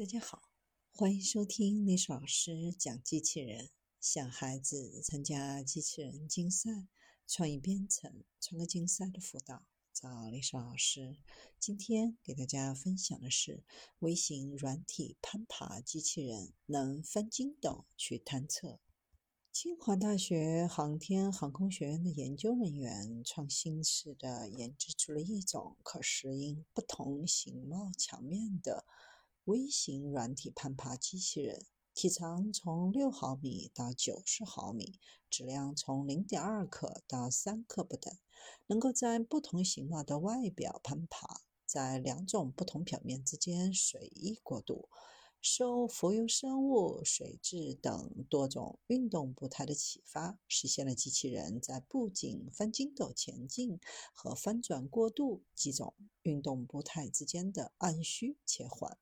大家好，欢迎收听历史老师讲机器人，向孩子参加机器人竞赛、创意编程、创客竞赛的辅导，找历史老师。今天给大家分享的是微型软体攀爬机器人，能翻筋斗去探测。清华大学航天航空学院的研究人员创新式的研制出了一种可适应不同形貌墙面的。微型软体攀爬机器人，体长从六毫米到九十毫米，质量从零点二克到三克不等，能够在不同形貌的外表攀爬，在两种不同表面之间随意过渡。受浮游生物、水质等多种运动步态的启发，实现了机器人在步进、翻筋斗前进和翻转过渡几种运动步态之间的按需切换。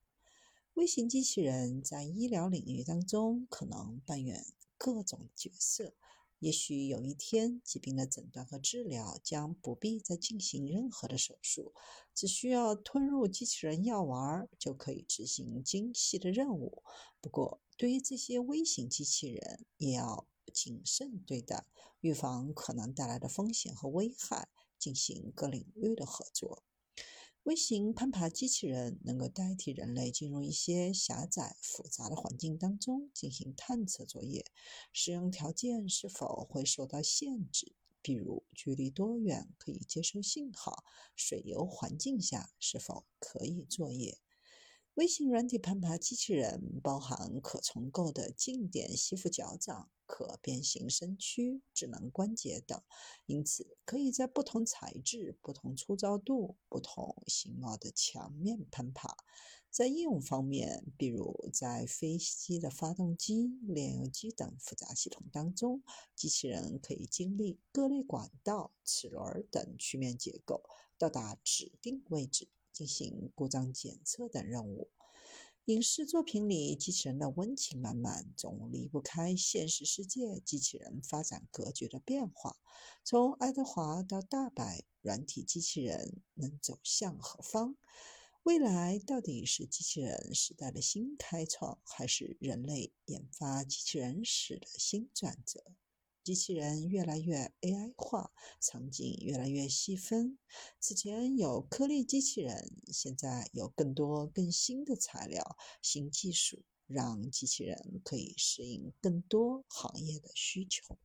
微型机器人在医疗领域当中可能扮演各种角色。也许有一天，疾病的诊断和治疗将不必再进行任何的手术，只需要吞入机器人药丸就可以执行精细的任务。不过，对于这些微型机器人，也要谨慎对待，预防可能带来的风险和危害，进行各领域的合作。微型攀爬机器人能够代替人类进入一些狭窄复杂的环境当中进行探测作业，使用条件是否会受到限制，比如距离多远可以接收信号，水流环境下是否可以作业。微型软体攀爬机器人包含可重构的静电吸附脚掌、可变形身躯、智能关节等，因此可以在不同材质、不同粗糙度、不同形貌的墙面攀爬。在应用方面，比如在飞机的发动机、炼油机等复杂系统当中，机器人可以经历各类管道、齿轮等曲面结构，到达指定位置。进行故障检测等任务。影视作品里，机器人的温情满满，总离不开现实世界机器人发展格局的变化。从爱德华到大白，软体机器人能走向何方？未来到底是机器人时代的新开创，还是人类研发机器人史的新转折？机器人越来越 AI 化，场景越来越细分。此前有颗粒机器人，现在有更多更新的材料、新技术，让机器人可以适应更多行业的需求。